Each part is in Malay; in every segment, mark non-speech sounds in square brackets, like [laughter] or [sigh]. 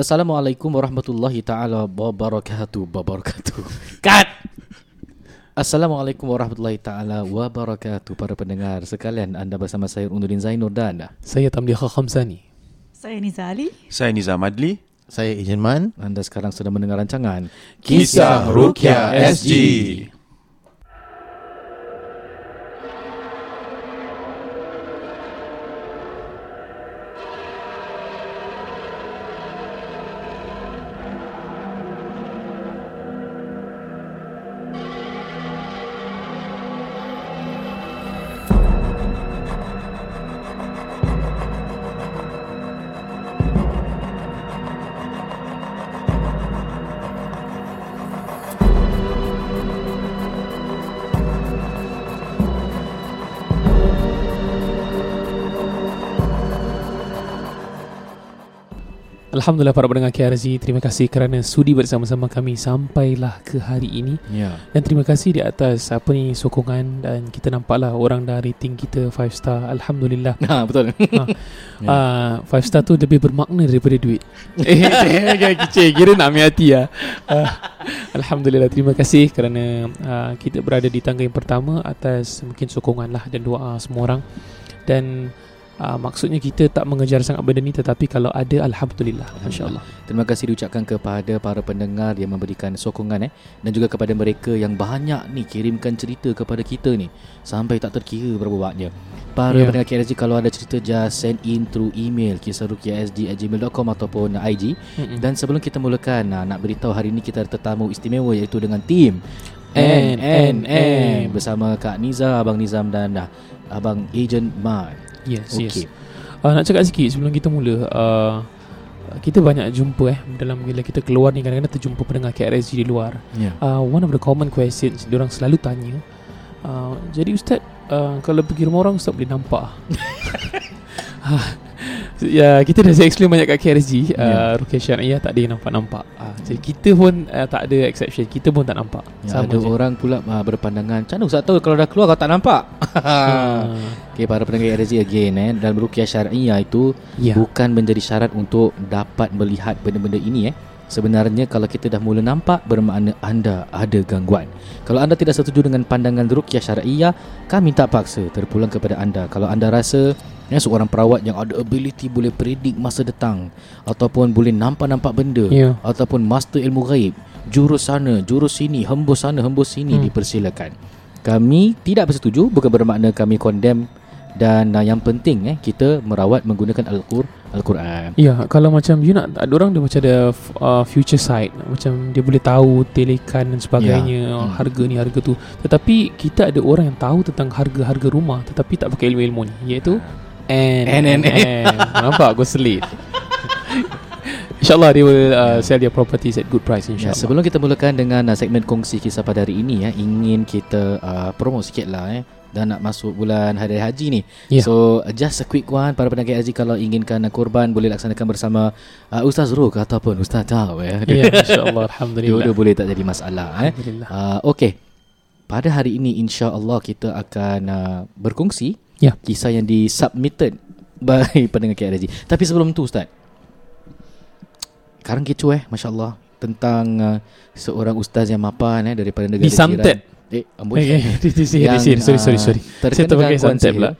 Assalamualaikum warahmatullahi taala wabarakatuh. Wabarakatuh. Cut. Assalamualaikum warahmatullahi taala wabarakatuh para pendengar sekalian. Anda bersama saya Unuddin Zainur dan Saya Tamliha Khamsani. Saya Niza Ali. Saya Nizam Adli. Saya Ijan Man. anda sekarang sedang mendengar rancangan Kisah Rukia SG. Alhamdulillah para pendengar KRZ Terima kasih kerana sudi bersama-sama kami Sampailah ke hari ini. Ya. Dan terima kasih di atas Apa ni sokongan. Dan kita nampaklah Orang dah rating kita 5 star. Alhamdulillah. [laughs] Ha betul. ha. [laughs] Ya. uh, 5 star tu lebih bermakna daripada duit. [laughs] Eh jangan kecil. Kira nak ambil hati lah uh, Alhamdulillah Terima kasih kerana uh, Kita berada di tangga yang pertama Atas mungkin sokongan lah Dan doa semua orang. Dan uh, Maksudnya kita tak mengejar sangat benda ni Tetapi kalau ada Alhamdulillah InsyaAllah Terima kasih diucapkan kepada para pendengar yang memberikan sokongan eh dan juga kepada mereka yang banyak ni kirimkan cerita kepada kita ni sampai tak terkira berapa banyaknya. Para yeah. pendengar KRSG kalau ada cerita just send in through email kisahrukiasd@gmail.com ataupun IG Mm-mm. dan sebelum kita mulakan nah, nak beritahu hari ini kita ada tetamu istimewa iaitu dengan tim N, N, N. bersama Kak Niza, Abang Nizam dan uh, Abang Agent Man. Yes, Okey. yes. Uh, nak cakap sikit sebelum kita mula uh, kita banyak jumpa eh dalam bila kita keluar ni kadang-kadang terjumpa pendengar KRSG di luar. Ya. Uh, one of the common questions dia orang selalu tanya uh, jadi ustaz uh, kalau pergi rumah orang ustaz boleh nampak? [laughs] [laughs] [laughs] Ya kita dah explain banyak kat KRSG uh, Ya. Rukia Syariah tak ada yang nampak-nampak. Uh, Jadi kita pun uh, tak ada exception. Kita pun tak nampak. Ya, ada je. orang pula uh, berpandangan Macam mana Ustaz tahu kalau dah keluar kau tak nampak? [laughs] Ah, Okay para pendengar RZ again eh Dalam rukiah syariah itu Ya. Bukan menjadi syarat untuk dapat melihat benda-benda ini eh. Sebenarnya kalau kita dah mula nampak Bermakna anda ada gangguan. Kalau anda tidak setuju dengan pandangan rukiah syariah Kami tak paksa terpulang kepada anda. Kalau anda rasa ya, Seorang perawat yang ada ability Boleh predik masa datang Ataupun boleh nampak-nampak benda Ya. Ataupun master ilmu gaib Jurus sana, jurus sini Hembus sana, hembus sini Hmm. Dipersilakan Kami tidak bersetuju Bukan bermakna kami condemn dan uh, yang penting eh kita merawat menggunakan al-Qur al-Quran. Ya, kalau macam you nak ada orang dia macam ada uh, future sight, macam dia boleh tahu telekan dan sebagainya, Ya. yeah. Hmm. harga ni harga tu. Tetapi kita ada orang yang tahu tentang harga-harga rumah tetapi tak pakai ilmu-ilmu ni, iaitu N N, N, N. Nampak aku selit. InsyaAllah dia will uh, sell their properties at good price Ya, insyaAllah. sebelum kita mulakan dengan uh, segmen kongsi kisah pada hari ini ya, ingin kita uh, promo sikit lah eh dan nak masuk bulan hari haji ni. Ya. So uh, just a quick one para pendengar haji kalau inginkan uh, korban boleh laksanakan bersama uh, Ustaz Ruk ataupun Ustaz Taw ya. Ya, [laughs] insyaAllah Alhamdulillah. Dua-dua boleh tak jadi masalah eh. Uh, okay. Pada hari ini insya-Allah kita akan uh, berkongsi Ya. kisah yang disubmitted by [laughs] pendengar KRSG. Tapi sebelum tu Ustaz. Sekarang kecoh eh masya-Allah tentang uh, seorang ustaz yang mapan eh daripada negara Disantet. jiran. Eh, amboi. Okay, okay. Di sini, di sini. Sorry, sorry, sorry. terkena Saya terpakai santet pula.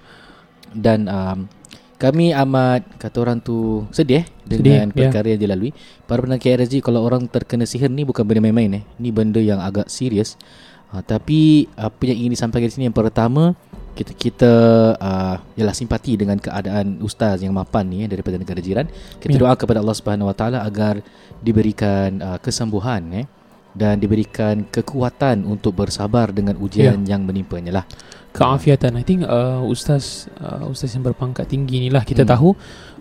Dan um, kami amat kata orang tu sedih eh, dengan Sedih, ya. perkara yang dilalui. Para pendengar KRSG kalau orang terkena sihir ni bukan benda main-main eh. Ni benda yang agak serius. Uh, tapi apa yang ingin disampaikan di sini yang pertama kita kita uh, ialah simpati dengan keadaan ustaz yang mapan ni eh, daripada negara jiran. Kita Ya. doa kepada Allah Subhanahu Wa Taala agar diberikan uh, kesembuhan eh dan diberikan kekuatan untuk bersabar dengan ujian yang menimpanya lah. keafiatan I think uh, ustaz uh, ustaz yang berpangkat tinggi ni lah kita Hmm. tahu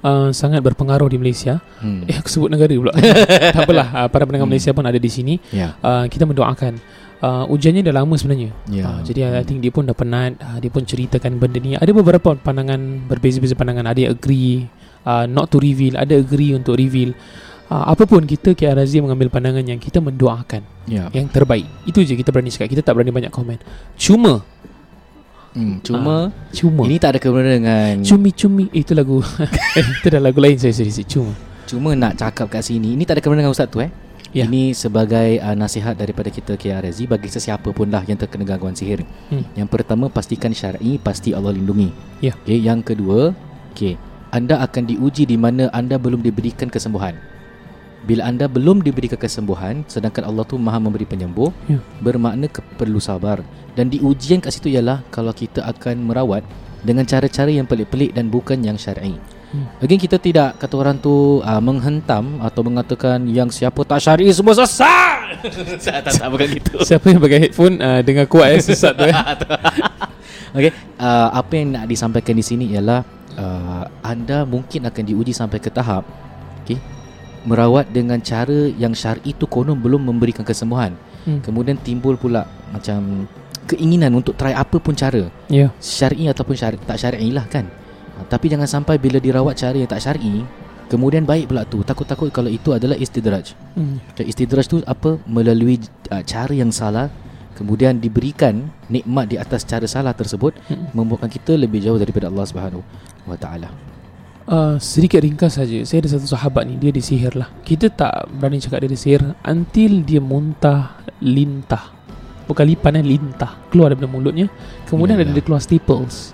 uh, sangat berpengaruh di Malaysia Hmm. eh aku sebut negara pula [laughs] tak apalah uh, para pendengar Hmm. Malaysia pun ada di sini Ya. uh, kita mendoakan uh, ujiannya dah lama sebenarnya. Ya. uh, jadi I think dia pun dah penat uh, dia pun ceritakan benda ni. Ada beberapa pandangan berbeza-beza pandangan. Ada yang agree uh, not to reveal. Ada agree untuk reveal. Uh, apapun kita KR Razia mengambil pandangan yang kita mendoakan. Ya. yang terbaik. Itu je kita berani cakap. Kita tak berani banyak komen. Cuma Hmm, cuma Cuma. ini tak ada kena dengan Cumi-cumi. Eh, Itu lagu. Eh, [laughs] Itu dah lagu lain sorry, sorry. Cuma. Cuma nak cakap kat sini. Ini tak ada kena dengan Ustaz tu eh Ya. Ini sebagai uh, nasihat daripada kita KRZ Bagi sesiapa pun lah yang terkena gangguan sihir Hmm. Yang pertama pastikan syar'i Pasti Allah lindungi Ya. okay, Yang kedua okay, Anda akan diuji di mana anda belum diberikan kesembuhan Bila anda belum diberikan kesembuhan Sedangkan Allah tu maha memberi penyembuh Ya. Bermakna ke, perlu sabar Dan diujian kat situ ialah Kalau kita akan merawat Dengan cara-cara yang pelik-pelik dan bukan yang syar'i Hmm. Again kita tidak kata orang tu uh, menghentam atau mengatakan yang siapa tak syar'i semua sesat. [laughs] tak, tak, tak bukan gitu. Siapa yang pakai headphone uh, Dengar kuat eh Sesat tu eh [laughs] Okey, uh, apa yang nak disampaikan di sini ialah uh, anda mungkin akan diuji sampai ke tahap okey, merawat dengan cara yang syar'i tu konon belum memberikan kesembuhan. Hmm. Kemudian timbul pula macam keinginan untuk try apa pun cara, Ya syar'i ataupun syar'i tak syar'i lah kan. Uh, tapi jangan sampai bila dirawat cara yang tak syar'i, kemudian baik pula tu. Takut-takut kalau itu adalah istidraj. hmm. Dan istidraj tu apa? Melalui uh, cara yang salah kemudian diberikan nikmat di atas cara salah tersebut Hmm. membuatkan kita lebih jauh daripada Allah Subhanahu wa taala. Uh, sedikit ringkas saja. Saya ada satu sahabat ni dia disihir lah. Kita tak berani cakap dia disihir until dia muntah lintah. Bukan lipan eh lintah keluar daripada mulutnya. Kemudian Ya, ada ya. dia keluar staples.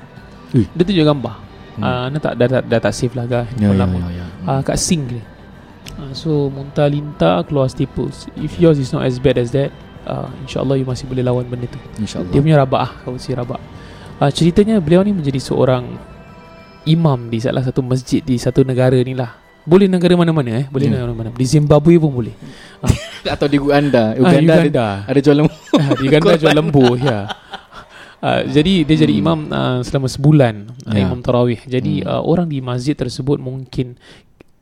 Ui. Dia tunjuk gambar. Hmm. Uh, tak dah, dah, dah tak save lah kan. Ya, ya, lama. ya, ya. Uh, kat sink dia. Uh, so muntah lintah keluar staples. If yours is not as bad as that, uh, insyaAllah you masih boleh lawan benda tu. InsyaAllah. Dia punya rabak ah, kau si rabak. Uh, ceritanya beliau ni menjadi seorang imam di salah satu masjid di satu negara ni lah. Boleh negara mana-mana eh, boleh Hmm. negara mana-mana. Di Zimbabwe pun boleh. [laughs] atau di Uganda. Ah, Uganda, ada, Uganda. ada jual lembu. Ah, di Uganda [laughs] jual lembu ya. Uh, jadi dia jadi Hmm. imam uh, selama sebulan uh, Ya. imam tarawih. Jadi Hmm. uh, orang di masjid tersebut mungkin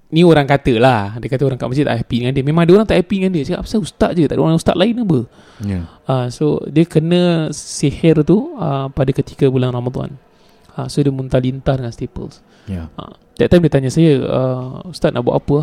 ni orang kata lah dia kata orang kat masjid tak happy dengan dia memang ada orang tak happy dengan dia cakap apa ustaz je tak ada orang ustaz lain apa Ya. Uh, so dia kena sihir tu uh, pada ketika bulan Ramadan. Uh, so dia muntah lintah dengan staples. Ya. Uh, that time dia tanya saya, uh, Ustaz nak buat apa?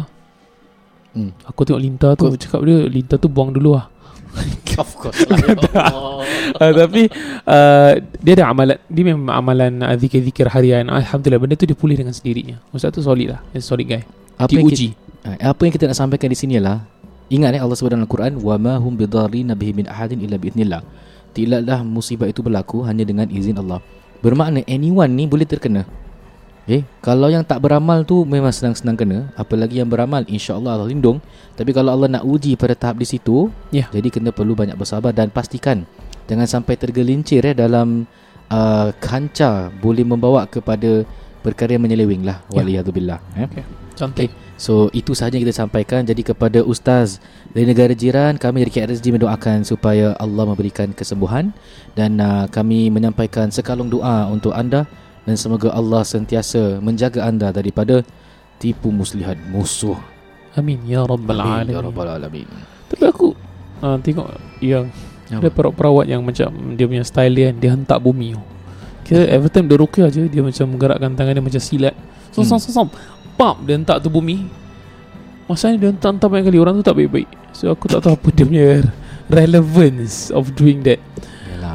Hmm. Aku tengok lintah tu, Kau- cakap dia lintah tu buang dulu lah. [laughs] Of course. lah. uh, tapi uh, dia ada amalan, dia memang amalan uh, zikir-zikir harian. Alhamdulillah benda tu dia pulih dengan sendirinya. Ustaz tu solid lah, dia solid guy. apa yang kita. Ah, apa yang kita nak sampaikan di sini ialah ingat eh Allah sebut dalam Al-Quran wa ma hum bidarrin bihi min ahadin illa biidznillah. Tidaklah musibah itu berlaku hanya dengan izin Allah. Bermakna anyone ni boleh terkena. Eh, kalau yang tak beramal tu memang senang-senang kena, apalagi yang beramal insya-Allah Allah lindung. Tapi kalau Allah nak uji pada tahap di situ, Ya. jadi kena perlu banyak bersabar dan pastikan jangan sampai tergelincir eh dalam uh, kanca boleh membawa kepada perkara yang menyeleweng lah Ya. waliyadzubillah eh. Cantik. So itu sahaja yang kita sampaikan Jadi kepada Ustaz dari negara jiran Kami dari KRSG mendoakan supaya Allah memberikan kesembuhan Dan uh, kami menyampaikan sekalung doa untuk anda Dan semoga Allah sentiasa menjaga anda daripada Tipu muslihat musuh Amin ya rabbal Amin, alamin. Ya Rabbal Alamin Tapi aku uh, tengok yang Apa? Ada perawat-perawat yang macam Dia punya style dia kan Dia hentak bumi. Kira every time dia rukyah je Dia macam menggerakkan tangan dia macam silat Som som Hmm. som Pam Dia hentak tu bumi Masanya dia hentak-hentak banyak kali Orang tu tak baik-baik So aku tak tahu apa dia punya [laughs] Relevance of doing that.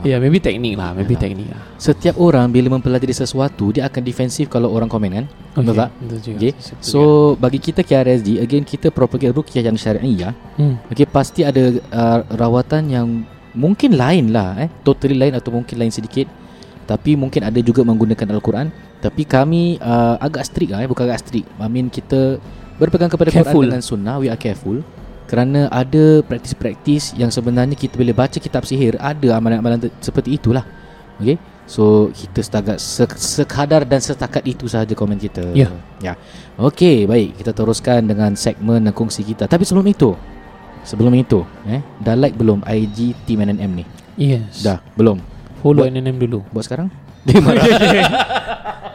Ya yeah, maybe teknik lah Maybe Yalah. teknik lah Setiap orang bila mempelajari sesuatu Dia akan defensif kalau orang komen kan Betul tak? Betul juga Okay. So bagi kita KRSG Again kita propagate rukyah yang syariah juga. hmm. Okay, pasti ada uh, rawatan yang mungkin lain lah eh. Totally lain atau mungkin lain sedikit. Tapi mungkin ada juga menggunakan Al-Quran. Tapi kami uh, agak strict lah eh. Bukan agak strict. I mean kita berpegang kepada Careful. Quran dengan sunnah. We are careful. Kerana ada praktis-praktis yang sebenarnya kita bila baca kitab sihir ada amalan-amalan te- seperti itulah. Okay. So kita setakat sek- sekadar dan setakat itu sahaja komen kita. Ya. Ya. Okey, baik. Kita teruskan dengan segmen dan kongsi kita. Tapi sebelum itu, sebelum itu, eh, dah like belum IG Team NNM ni? Yes Dah, belum. Follow Buat- NNM dulu Buat sekarang? [laughs] Dia marah. [laughs]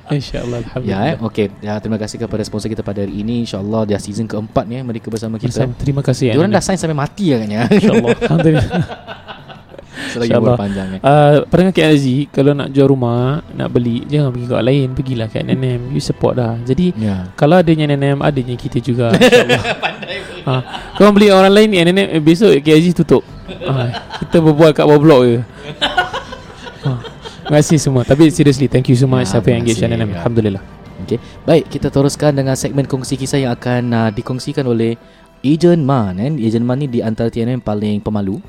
[laughs] InsyaAllah ya, Alhamdulillah eh. Okey. Ya, terima kasih kepada sponsor kita pada hari ini. InsyaAllah dia season keempat ni eh, mereka bersama kita. Bersama. Terima kasih Diorang NNM. dah sign sampai mati agaknya. InsyaAllah [laughs] Alhamdulillah [laughs] Selagi umur panjang eh. Uh, pendengar KLZ Kalau nak jual rumah Nak beli Jangan pergi kat lain Pergilah kat NNM You support dah Jadi Ya. Kalau adanya NNM Adanya kita juga InsyaAllah ha, Kau beli orang lain ni NNM eh, Besok KLZ tutup ha, Kita berbual kat bawah blok je ha. Terima kasih semua Tapi seriously Thank you so much Ya, Siapa yang engage Ya. Alhamdulillah Okay. Baik, kita teruskan dengan segmen kongsi kisah yang akan uh, dikongsikan oleh Ejen Man. Kan? Ejen Man ni di antara TNM paling pemalu.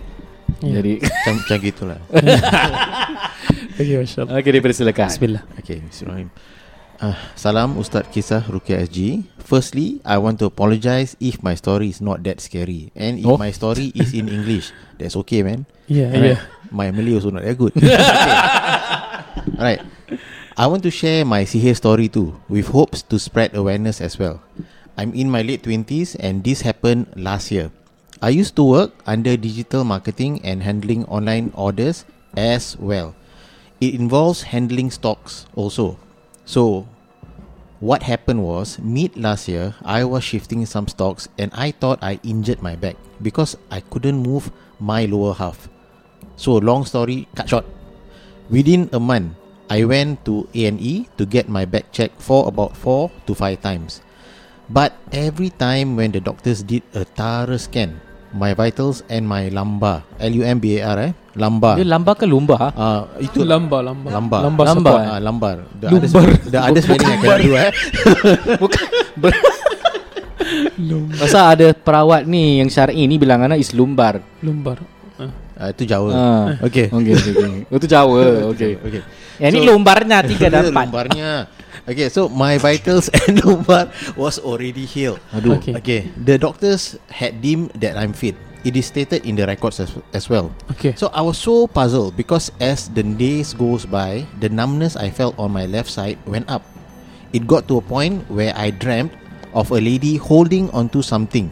Ya. Jadi, [laughs] Macam, macam gitulah [laughs] Okay, Masya Allah. okay, dipersilakan. Bismillah. Okay Bismillahirrahmanirrahim uh, Salam Ustaz Kisah Rukia SG Firstly I want to apologize If my story is not that scary And if Oh. my story is in English That's okay man Yeah, yeah. My Malay also not that good [laughs] okay. Alright I want to share my sihir story too With hopes to spread awareness as well I'm in my late 20s And this happened last year I used to work under digital marketing and handling online orders as well. It involves handling stocks also. So, what happened was mid last year, I was shifting some stocks and I thought I injured my back because I couldn't move my lower half. So, long story cut short. Within a month, I went to A&E to get my back checked for about 4 to 5 times. But every time when the doctors did a thorough scan, my vitals and my lumbar, L-U-M-B-A-R eh, lumbar. Dia lambar ke lumbar? Uh, Itu lambar, lambar. Lambar. Lambar. Lambar. support. Ah, lambar. The Lumbar. Other, the other spelling I cannot do eh. [laughs] Bukan. Ber- [laughs] Pasal ada perawat ni yang syar'i ni bilang anak is lumbar. Lumbar. Ah. Uh, itu Jawa. Ah. Okay. [laughs] Okey, okey. Okay. Itu Jawa. Okey. Okay. Yang ni So- lumbarnya [laughs] tiga dan empat. Lumbarnya. Okay, so my vitals [laughs] and lumbar was already healed. Aduh. Okay. Okay, the doctors had deemed that I'm fit. It is stated in the records as, as well. Okay. So I was so puzzled because as the days goes by, the numbness I felt on my left side went up. It got to a point where I dreamt of a lady holding onto something,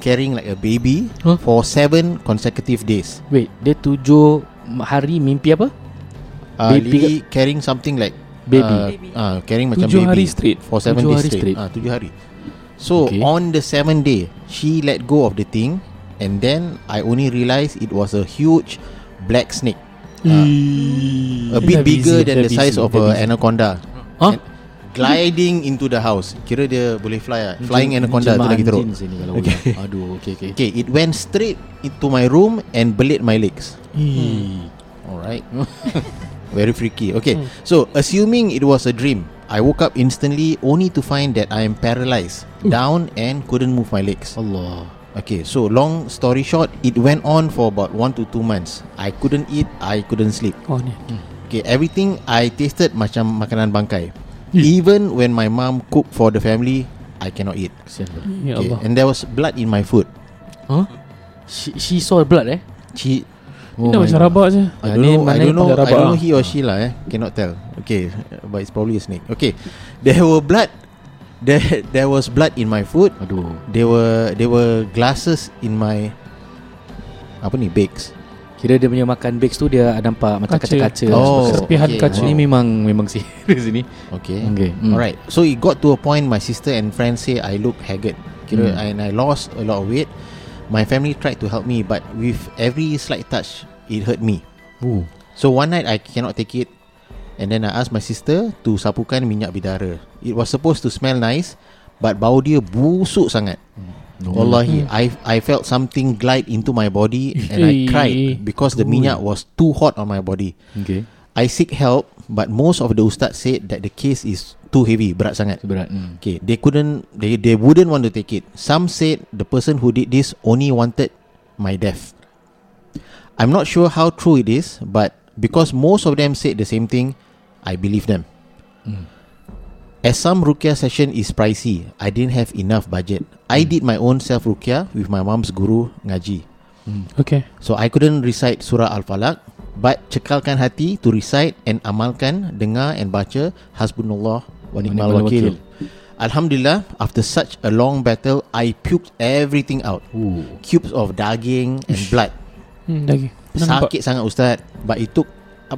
carrying like a baby Huh? for seven consecutive days. Wait, dia tujuh hari mimpi apa? Uh, Baby lady carrying something like Baby. Uh, uh, carrying macam Tujuh baby hari straight. for seven Tujuh days hari straight. straight. Ah, tujuh hari. So Okay. on the seventh day, she let go of the thing, and then I only realised it was a huge black snake, a bit bigger busy, than the size busy, of dah a busy. anaconda. Huh? And gliding into the house. Kira dia boleh fly ah. Flying anaconda tu lagi teruk. sini kalau Okay. okay. Aduh, okey okey. Okay, it went straight into my room and belit my legs. Hmm. Alright. [laughs] Very freaky. Okay, so assuming it was a dream, I woke up instantly only to find that I am paralyzed, down and couldn't move my legs. Allah. Okay, so long story short, it went on for about one to two months. I couldn't eat, I couldn't sleep. Oh ni. Okay, everything I tasted macam makanan bangkai. Even when my mom cooked for the family, I cannot eat. Dia. Ya Okay, Allah. and there was blood in my food. Huh? She, she saw blood eh? She, Ini my macam rabak je. I don't know. I don't know. I don't know lah. he or she lah. Eh, cannot tell. Okay, but it's probably a snake. Okay, there were blood. There, there was blood in my food. Aduh. There were, there were glasses in my apa ni bakes. Kira dia punya makan bakes tu dia nampak macam Kaca. kaca-kaca. Oh, serpihan okay. kaca. Ini memang memang serius [laughs] ini. Okay. Okay. Mm. Alright. So it got to a point my sister and friends say I look haggard. Kira Hmm. and I lost a lot of weight. My family tried to help me, but with every slight touch, it hurt me. Ooh. So one night I cannot take it And then I asked my sister To sapukan minyak bidara It was supposed to smell nice But bau dia busuk sangat No. Wallahi I I felt something glide into my body And I [laughs] cried Because the minyak was too hot on my body Okay. I seek help But most of the ustaz said That the case is too heavy Berat sangat Berat. Hmm. Okay, they couldn't, they they wouldn't want to take it. Some said the person who did this only wanted my death. I'm not sure how true it is, but because most of them said the same thing, I believe them. Mm. As some rukia session is pricey, I didn't have enough budget. I did my own self rukia with my mom's guru ngaji. Okay. So I couldn't recite surah Al-Falaq, but cekalkan hati to recite and amalkan, dengar and baca Hasbunallah wa ni'mal wakil. Alhamdulillah, after such a long battle, I puked everything out. Ooh. Cubes of daging and blood. Hmm, nampak? Sakit sangat ustaz, but it took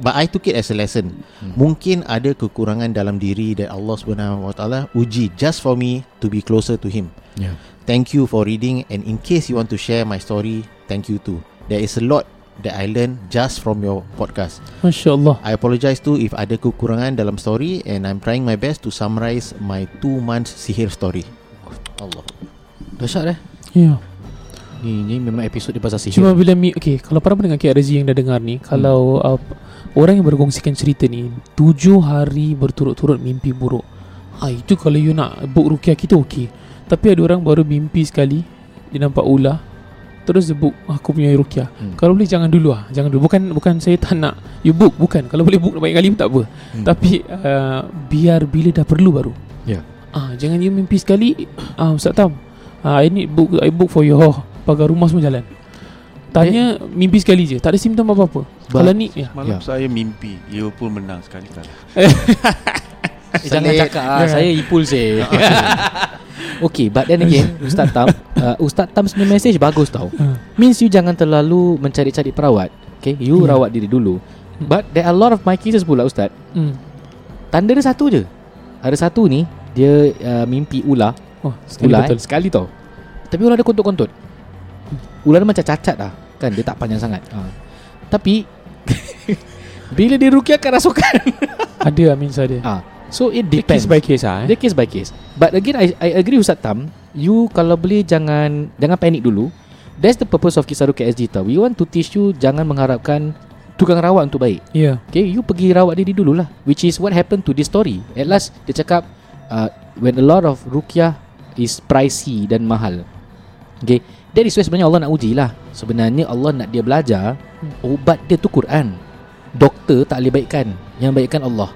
but I took it as a lesson. Hmm. Mungkin ada kekurangan dalam diri that Allah Subhanahu Wa Taala uji just for me to be closer to him. Yeah. Thank you for reading and in case you want to share my story, thank you too. There is a lot that I learned just from your podcast. Masya Allah. I apologize too if ada kekurangan dalam story and I'm trying my best to summarize my two months sihir story. Allah. Dahsyat eh. Ya. Ni, ni memang episod dia pasal sihir. Cuma bila mi Okay Kalau para pendengar KRZ yang dah dengar ni Kalau uh, Orang yang berkongsikan cerita ni Tujuh hari berturut-turut mimpi buruk. Ha, Itu kalau you nak book rukiah kita okey. Tapi ada orang baru mimpi sekali Dia nampak ular Terus dia book aku punya rukiah Hmm. Kalau boleh jangan dulu lah Jangan dulu. Bukan bukan saya tak nak You book Bukan. Kalau boleh book banyak kali pun tak apa. Hmm. Tapi uh, Biar bila dah perlu baru. Ya. Ah, Jangan you mimpi sekali ah, Ustaz Tam. Ah, I need book I book for your Pagar rumah semua jalan. Tanya mimpi sekali je. Tak ada simptom apa-apa. Ba- Kalau ni ya. Malam Ya. saya mimpi Liverpool menang sekali kalah [laughs] Eh, jangan cakap ah, Saya ipul saya [laughs] [laughs] Okay. But then again Ustaz Tam uh, Ustaz Tam punya message bagus tau. Ah. Means you jangan terlalu Mencari-cari perawat. Okay You Hmm. rawat diri dulu. But there are a lot of my cases pula Ustaz. Hmm. Tanda dia satu je. Ada satu ni Dia uh, mimpi ular. Oh sekali Ular betul. eh, Sekali tau. Tapi ular dia kontut-kontut Ular dia macam cacat lah Kan dia tak panjang sangat. Ha. Tapi [laughs] Bila dia rukiahkan rasukan. [laughs] Ada Amin ada. Ha. So it Dia depends. Case by case lah eh. Dia case by case. But again I, I agree Ustaz Tam You kalau boleh jangan Jangan panik dulu. That's the purpose of Kisah Rukiah SG tau. We want to teach you Jangan mengharapkan Tukang rawat untuk baik. Ya. Okay you pergi rawat diri dululah Which is what happened to this story. At last dia cakap uh, When a lot of rukiah Is pricey dan mahal. Okay That is why sebenarnya Allah nak uji lah Sebenarnya Allah nak dia belajar Ubat dia tu Quran. Doktor tak boleh baikkan Yang baikkan Allah.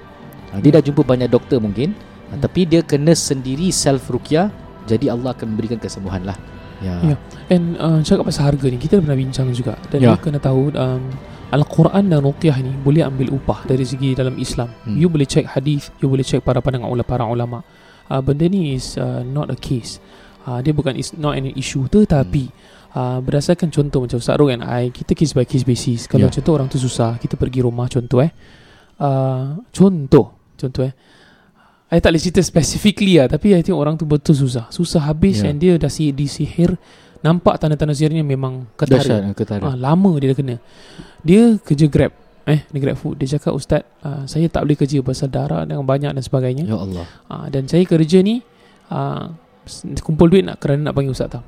Ha, Dia dah jumpa banyak doktor mungkin ha, Tapi dia kena sendiri self rukiah Jadi Allah akan memberikan kesembuhan lah. Ya, Ya. And uh, cakap pasal harga ni Kita dah pernah bincang juga. Dan Ya. you kena tahu um, Al-Quran dan Ruqyah ni Boleh ambil upah Dari segi dalam Islam. Hmm. You boleh check hadis You boleh check para pandangan Para ulama. Uh, Benda ni is uh, not a case uh, Dia bukan is not an issue Tetapi uh, Berdasarkan contoh Macam Ustaz Ruk and I Kita case by case basis. Kalau Ya. contoh orang tu susah Kita pergi rumah contoh eh. Uh, Contoh Contoh eh. I tak boleh cerita specifically lah Tapi I tengok orang tu betul susah. Susah habis Ya. And dia dah si, disihir Nampak tanda-tanda sihirnya memang ketara. Ketara. Ah, Lama dia dah kena. Dia kerja grab Eh, dia grab food. Dia cakap Ustaz uh, Saya tak boleh kerja Pasal darah yang banyak dan sebagainya. Ya Allah. Uh, Dan saya kerja ni uh, Kumpul duit nak Kerana nak panggil Ustaz Tam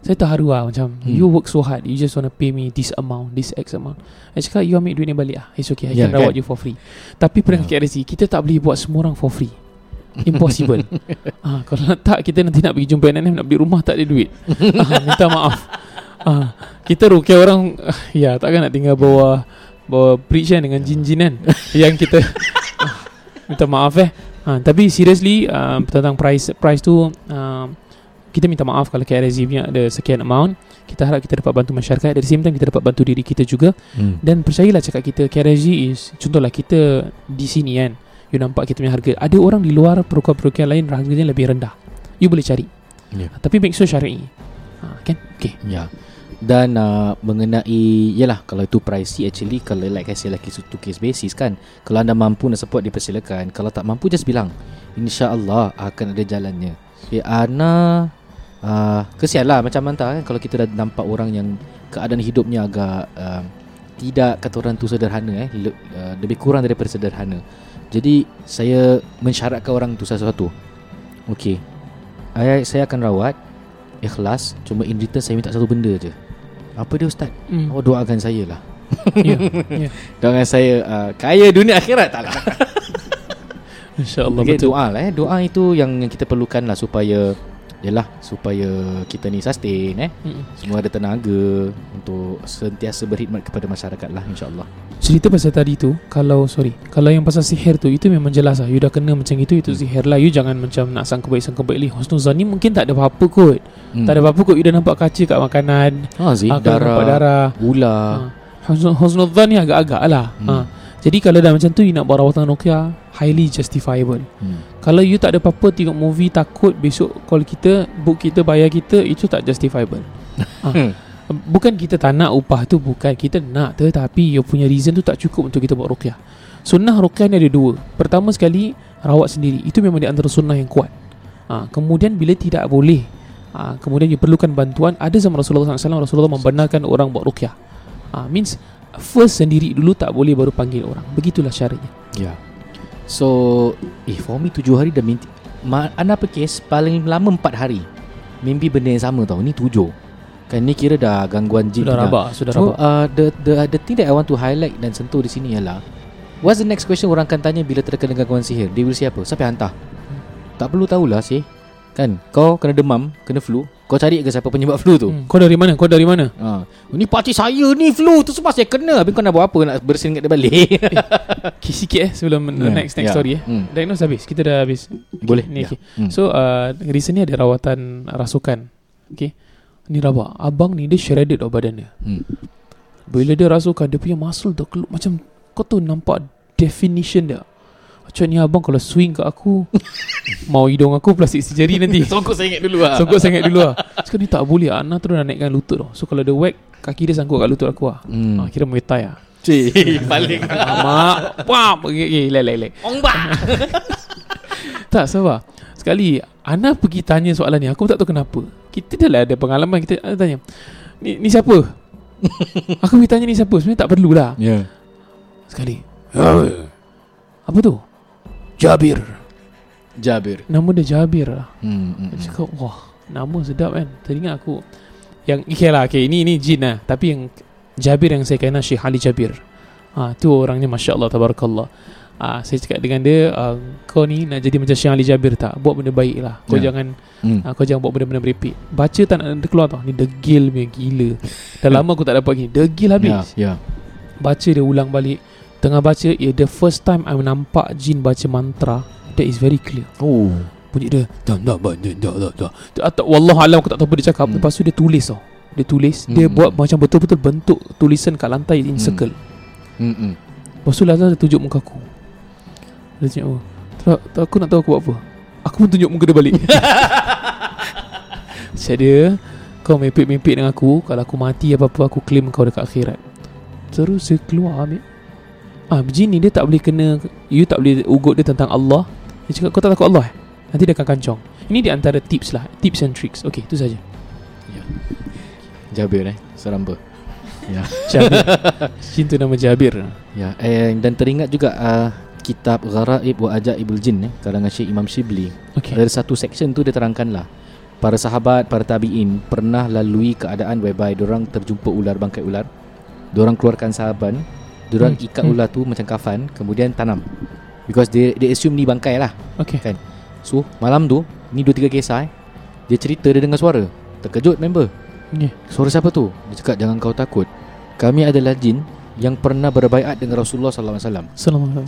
Saya terharu lah Macam Hmm. You work so hard You just want to pay me This amount This X amount. I cakap You ambil duit ni balik lah It's okay I Ya, can rawat kan? you for free. Tapi pernah Ya. KRC Kita tak boleh buat semua orang for free. Impossible. [laughs] Ah, Kalau nak tak Kita nanti nak pergi jumpa NNM Nak beli rumah tak ada duit. Ah, Minta maaf. Ah, Kita rukiah orang ah, Ya takkan nak tinggal bawah Bawa preach kan Dengan jin-jin kan Yang kita [laughs] ah, Minta maaf eh ah, Tapi seriously uh, Tentang price Price tu uh, Kita minta maaf Kalau KRZ punya ada sekian amount. Kita harap kita dapat bantu masyarakat. At the same time kita dapat bantu diri kita juga. Hmm. Dan percayalah cakap kita KRZ is Contohlah kita Di sini kan. You nampak kita punya harga. Ada orang di luar Perukian-perukian lain Harganya lebih rendah. You boleh cari. Ya. Tapi make sure syar'i ha, Kan? Okay. Ya. Dan uh, mengenai Yalah Kalau itu pricey Actually Kalau like I say Like to case basis kan? Kalau anda mampu nak support Dipersilakan. Kalau tak mampu Just bilang. InsyaAllah Akan ada jalannya. Okay Ana uh, Kesian lah Macam mantah kan? Kalau kita dah nampak orang yang Keadaan hidupnya agak uh, Tidak Kata orang tu sederhana eh? Uh, Lebih kurang daripada sederhana. Jadi Saya Mensyaratkan orang tu sesuatu. Okay I, Saya akan rawat. Ikhlas. Cuma in return Saya minta satu benda je Apa dia ustaz? mm. Oh doakan saya lah. [laughs] Ya Ya. [laughs] Doakan saya uh, Kaya dunia akhirat tak lah. [laughs] InsyaAllah okay, betul. Doa lah eh. Doa itu yang, yang kita perlukan lah Supaya Yalah Supaya kita ni sustain eh. Mm. Semua ada tenaga Untuk sentiasa berkhidmat kepada masyarakat lah InsyaAllah. Cerita pasal tadi tu Kalau sorry Kalau yang pasal sihir tu Itu memang jelas lah. You dah kena macam itu Itu sihir lah. You jangan macam Nak sangka baik-sangka baik Husnuzan ni mungkin tak ada apa-apa kot. Hmm. Tak ada apa-apa kot. You dah nampak kaca kat makanan ha, ah, darah, darah. Gula. Ha. Husnul, Husnuzan ni agak-agak lah. Hmm. ha. Jadi kalau dah macam tu You nak buat rawatan ruqyah Highly justifiable hmm. Kalau you tak ada apa-apa Tengok movie takut Besok call kita Book kita bayar kita Itu tak justifiable ha. [laughs] Bukan kita tak nak upah tu Bukan Kita nak Tetapi you punya reason tu tak cukup Untuk kita buat ruqyah Sunnah ruqyah ni ada dua Pertama sekali Rawat sendiri Itu memang di antara sunnah yang kuat ha. Kemudian bila tidak boleh ha. Kemudian you perlukan bantuan Ada zaman Rasulullah SAW Rasulullah membenarkan orang buat ruqyah ha. Means First sendiri dulu tak boleh Baru panggil orang Begitulah syaratnya Ya. So, eh for me tujuh hari dah mimpi. Ma, Ana apa kes paling lama empat hari. Mimpi benda yang sama tau. Ni tujuh. Kan ni kira dah gangguan jin. Sudah dah. rabak Sudah So, rabak uh, the the the thing that I want to highlight dan sentuh di sini ialah What's the next question orang akan tanya bila terkena gangguan sihir? Dia will say apa? Siapa yang hantar? tak perlu tahulah sih. Kan, kau kena demam, kena flu, kau cari ke siapa penyebab flu tu. Hmm. Kau dari mana? Kau dari mana? Ha. Ni pakcik saya ni flu tu sebab saya kena. Habis kau nak buat apa nak bersin kat dia balik? [laughs] Okay, sikit eh sebelum Ya, next next ya. story eh. Hmm. Diagnose habis. Kita dah habis. Boleh. Ni Ya. okay. Hmm. So uh, recent ni ada rawatan rasukan. Okay. Ni rabak. Abang ni dia shredded tau badan dia. Hmm. Bila dia rasukan dia punya muscle tu keluar macam kau tu nampak definition dia. Macam ni abang kalau swing kat aku [laughs] Mau hidung aku plastik sejari nanti [laughs] Songkok ingat dulu lah. Songkok sangat dulu lah Sekarang ni tak boleh Ana terus nak naikkan lutut tau So kalau dia whack Kaki dia sangkut kat lutut aku lah Hmm. ah, Kira Muay Thai lah Cik, [laughs] paling. Mak Pam Okay, lek lek lek Ombak. Tak sabar Sekali Ana pergi tanya soalan ni Aku pun tak tahu kenapa Kita dah lah ada pengalaman Kita Ana tanya Ni, ni siapa? aku pergi tanya ni siapa Sebenarnya tak perlulah Ya. Sekali Apa tu? Jabir Jabir. Nama dia Jabir lah Hmm. hmm, hmm. cakap Wah Nama sedap kan Teringat aku Yang Okay lah okay, Ini ini jin lah Tapi yang Jabir yang saya kenal Syekh Ali Jabir ha, Tu orangnya Masya Allah Tabarakallah ha, Saya cakap dengan dia uh, Kau ni nak jadi macam Syekh Ali Jabir tak Buat benda baik lah Kau Ya. jangan Hmm. ha, Kau jangan buat benda-benda merepek Baca tak nak keluar tau Ni degil punya gila Dah lama aku tak dapat gini Degil Ya, habis ya. Baca dia ulang balik Tengah baca yeah, The first time I nampak jin baca mantra That is very clear Oh. Bunyi dia Dah dah dah dah dah dah Atau Wallah alam aku tak tahu apa dia cakap Hmm. Lepas tu dia tulis tau Dia tulis Dia Hmm. buat macam betul-betul bentuk Tulisan kat lantai in Hmm. circle Hmm. hmm. Lepas tu Lazar dia tunjuk muka aku Dia tunjuk oh, tak, tak, Aku nak tahu aku buat apa Aku pun tunjuk muka dia balik [laughs] Cakap dia Kau mepek-mepek dengan aku Kalau aku mati apa-apa Aku claim kau dekat akhirat Terus dia keluar ambil Ah, jin ni dia tak boleh kena You tak boleh ugut dia tentang Allah Dia cakap kau tak takut Allah eh? Nanti dia akan kancong Ini di antara tips lah Tips and tricks Okay itu saja Jabir eh. Seramba. Ya. Jabir [laughs] Jin tu nama Jabir Ya, and, dan teringat juga uh, kitab Gharaib wa Ajaibul Jin eh, karangan Syekh Imam Shibli. Okay Dari satu section tu dia terangkan lah para sahabat, para tabi'in pernah lalui keadaan whereby orang terjumpa ular bangkai ular. Diorang keluarkan sahaban, diorang Hmm, ikat hmm. ular tu macam kafan, kemudian tanam. Because they they assume ni bangkai lah. Okay Kan? So, malam tu, ni dua tiga kisah eh. Dia cerita dia dengar suara. Terkejut member. okay. Suara siapa tu? Dia cakap jangan kau takut. Kami adalah jin yang pernah berbaiat dengan Rasulullah sallallahu alaihi wasallam.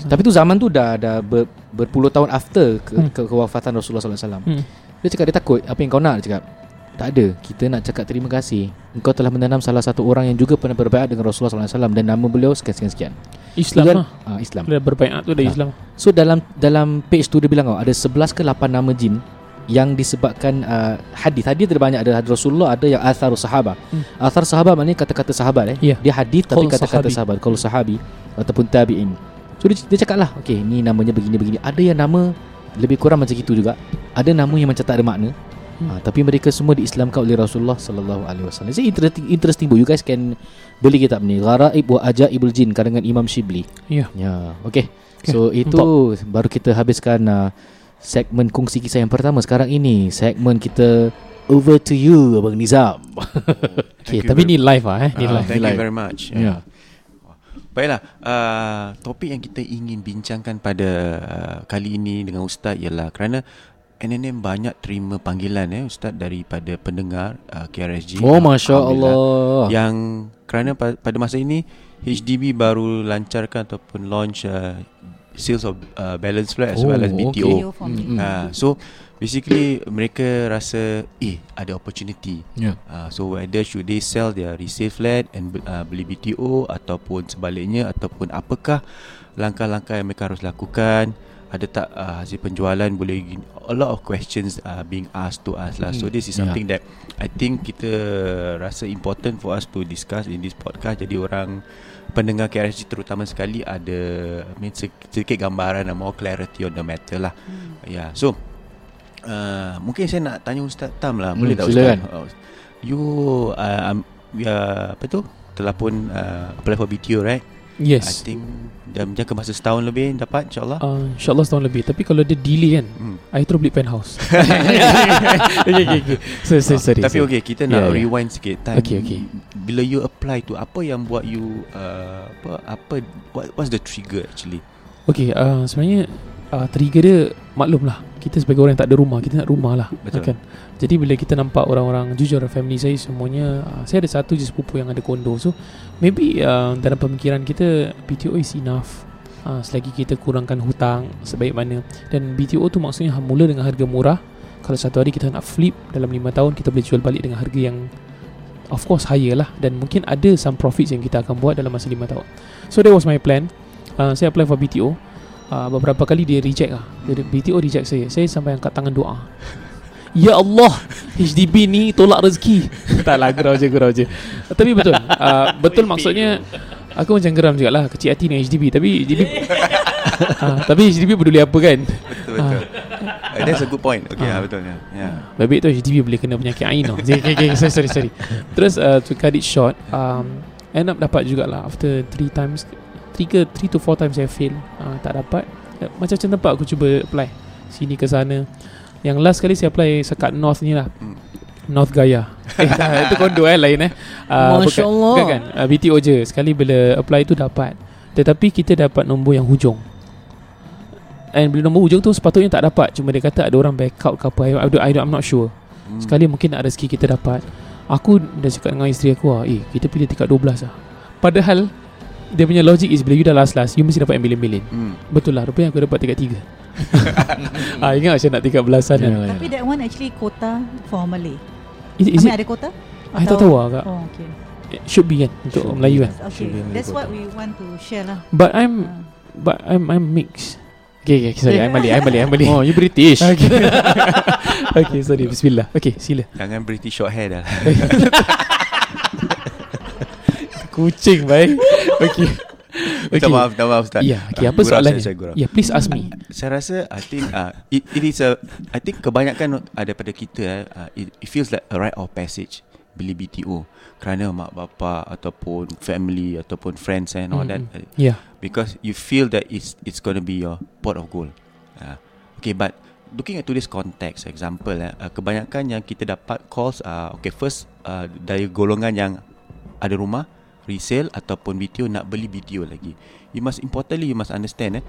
Tapi tu zaman tu dah dah ber, berpuluh tahun after ke, Hmm. ke kewafatan Rasulullah sallallahu alaihi wasallam. hmm. Dia cakap dia takut. Apa yang kau nak? Dia cakap tak ada. Kita nak cakap terima kasih. Engkau telah menanam salah satu orang yang juga pernah berbaiat dengan Rasulullah sallallahu alaihi wasallam dan nama beliau sekian sekian sekian. Islam lah Ah, Islam. Bila berbaikat tu dah Ah. Islam So dalam dalam page tu dia bilang tau ada 11 ke 8 nama jin yang disebabkan uh, hadis. Hadis ada banyak ada hadis Rasulullah, ada yang athar sahabat. Hmm. Athar sahabat maknanya kata-kata sahabat eh. Ya. Dia hadis tapi kata-kata sahabat, kalau sahabi ataupun tabi'in. So dia, dia cakap lah Okay ni namanya begini-begini Ada yang nama Lebih kurang macam itu juga Ada nama yang macam tak ada makna Hmm. ha, Tapi mereka semua diislamkan oleh Rasulullah Sallallahu alaihi wasallam. It's interesting, interesting book? You guys can Beli kitab ni. Gharaib wa Ajaibul Jin Karangan Imam Shibli. Ya. Ya Okay, Okay, So itu Baru kita habiskan uh, Segmen kongsi kisah yang pertama Sekarang ini. Segmen kita Over to you Abang Nizam. [laughs] Okay, tapi ni live ah eh, ni Ah, live. Thank live. you very much. Ya. Baiklah, uh, topik yang kita ingin bincangkan pada uh, kali ini dengan Ustaz ialah kerana NNM banyak terima panggilan eh Ustaz daripada pendengar uh, KRSG. Oh Masya Alhamdulillah. Allah Yang kerana pa- pada masa ini HDB baru lancarkan ataupun launch uh, sales of uh, balance flat as well as Oh, BTO. okay. Mm-mm. Uh, so basically mereka rasa eh ada opportunity. Ya Uh, so whether should they sell their resale flat and uh, beli BTO ataupun sebaliknya ataupun apakah langkah-langkah yang mereka harus lakukan ada tak uh, hasil penjualan boleh gini- a lot of questions are being asked to us lah. So Hmm, this is yeah. something that I think kita rasa important for us to discuss in this podcast. Jadi orang pendengar KRSG terutama sekali ada I mean, sedikit gambaran and more clarity on the matter lah. Hmm. yeah. So uh, mungkin saya nak tanya Ustaz Tam lah. Hmm, boleh tak silakan. Ustaz. Oh, You uh, um, uh, Apa tu? Telah pun uh, Apply for BTO right I Yes. think Dah menjangka masa setahun lebih Dapat insyaAllah Uh, InsyaAllah setahun lebih Tapi kalau dia delay kan hmm. I terus beli penthouse [laughs] okay, okay, okay. [laughs] So, so, sorry, Tapi sorry. okay Kita nak Yeah, yeah. rewind sikit time, Okay, okay. Bila you apply tu Apa yang buat you uh, Apa Apa what, What's the trigger actually Okay uh, Sebenarnya uh, trigger dia maklum lah kita sebagai orang yang tak ada rumah kita nak rumah lah Betul. kan jadi bila kita nampak orang-orang jujur family saya semuanya uh, saya ada satu je sepupu yang ada kondo so maybe uh, dalam pemikiran kita BTO is enough. Uh, selagi kita kurangkan hutang sebaik mana. Dan BTO tu maksudnya mula dengan harga murah. Kalau satu hari kita nak flip dalam 5 tahun kita boleh jual balik dengan harga yang of course higher lah. Dan mungkin ada some profits yang kita akan buat dalam masa 5 tahun. So that was my plan. Uh, saya apply for BTO uh, beberapa kali dia reject lah. BTO reject saya. Saya sampai angkat tangan doa Ya Allah HDB ni tolak rezeki Tak lah gurau je gurau je Tapi betul uh, Betul maksudnya Aku macam geram juga lah Kecil hati dengan HDB Tapi HDB uh, [laughs] Tapi HDB peduli apa kan Betul betul. Uh, that's a good point. Okay, Ah. ah. betul ya. Yeah. Baik tu HDB boleh kena penyakit ain tau okay, okay, okay, sorry, sorry, sorry. Terus uh, to cut it short um, End up dapat jugalah After 3 times 3 ke 3 to 4 times saya fail uh, Tak dapat uh, Macam-macam tempat aku cuba apply Sini ke sana Yang last kali saya apply Sekat North ni lah. Hmm. North Gaya. [laughs] Eh, dah, Itu kondo eh lain eh. Uh, Masya bukan, Allah. bukan kan uh, BTO je. Sekali bila apply tu dapat. Tetapi kita dapat nombor yang hujung. And bila nombor hujung tu Sepatutnya tak dapat. Cuma dia kata ada orang back out ke apa. I, I, I, I'm not sure. Hmm. Sekali mungkin nak rezeki kita dapat. Aku dah cakap dengan isteri aku ah, Eh kita pilih tingkat 12 lah. Padahal Dia punya logic is Bila you dah last-last You mesti dapat yang bilin-bilin Hmm. Betul lah Rupanya aku dapat tingkat 3 [laughs] ah, Ingat macam nak tingkat belasan kan Ya. Tapi that one actually quota for Malay. Is, I is mean it ada quota? I tak tahu lah kak Oh okay. It Should be kan Untuk Should Melayu be. kan Okay. That's what we want to share lah. But I'm Ah. But I'm I'm mixed Okay, okay, sorry, I'm Malay, I'm Malay, I'm Malay. [laughs] Oh you British [laughs] Okay. okay, sorry, bismillah. Okay, sila. Jangan British short hair dah. Kucing, baik. Okay. Minta maaf, minta maaf Ustaz. Ya, okay, apa Gurau soalannya? saya, saya. Ya, please ask me. Saya rasa I think uh, it, it is a I think kebanyakan uh, daripada kita eh, uh, it, it feels like a rite of passage beli BTO kerana mak bapa ataupun family ataupun friends and all that Mm-mm. uh, Yeah. because you feel that it's it's going to be your pot of gold. Uh, okay, but looking at today's context, example, eh, uh, kebanyakan yang kita dapat calls, uh, okay, first uh, dari golongan yang ada rumah, resale ataupun BTO nak beli BTO lagi. You must importantly you must understand eh,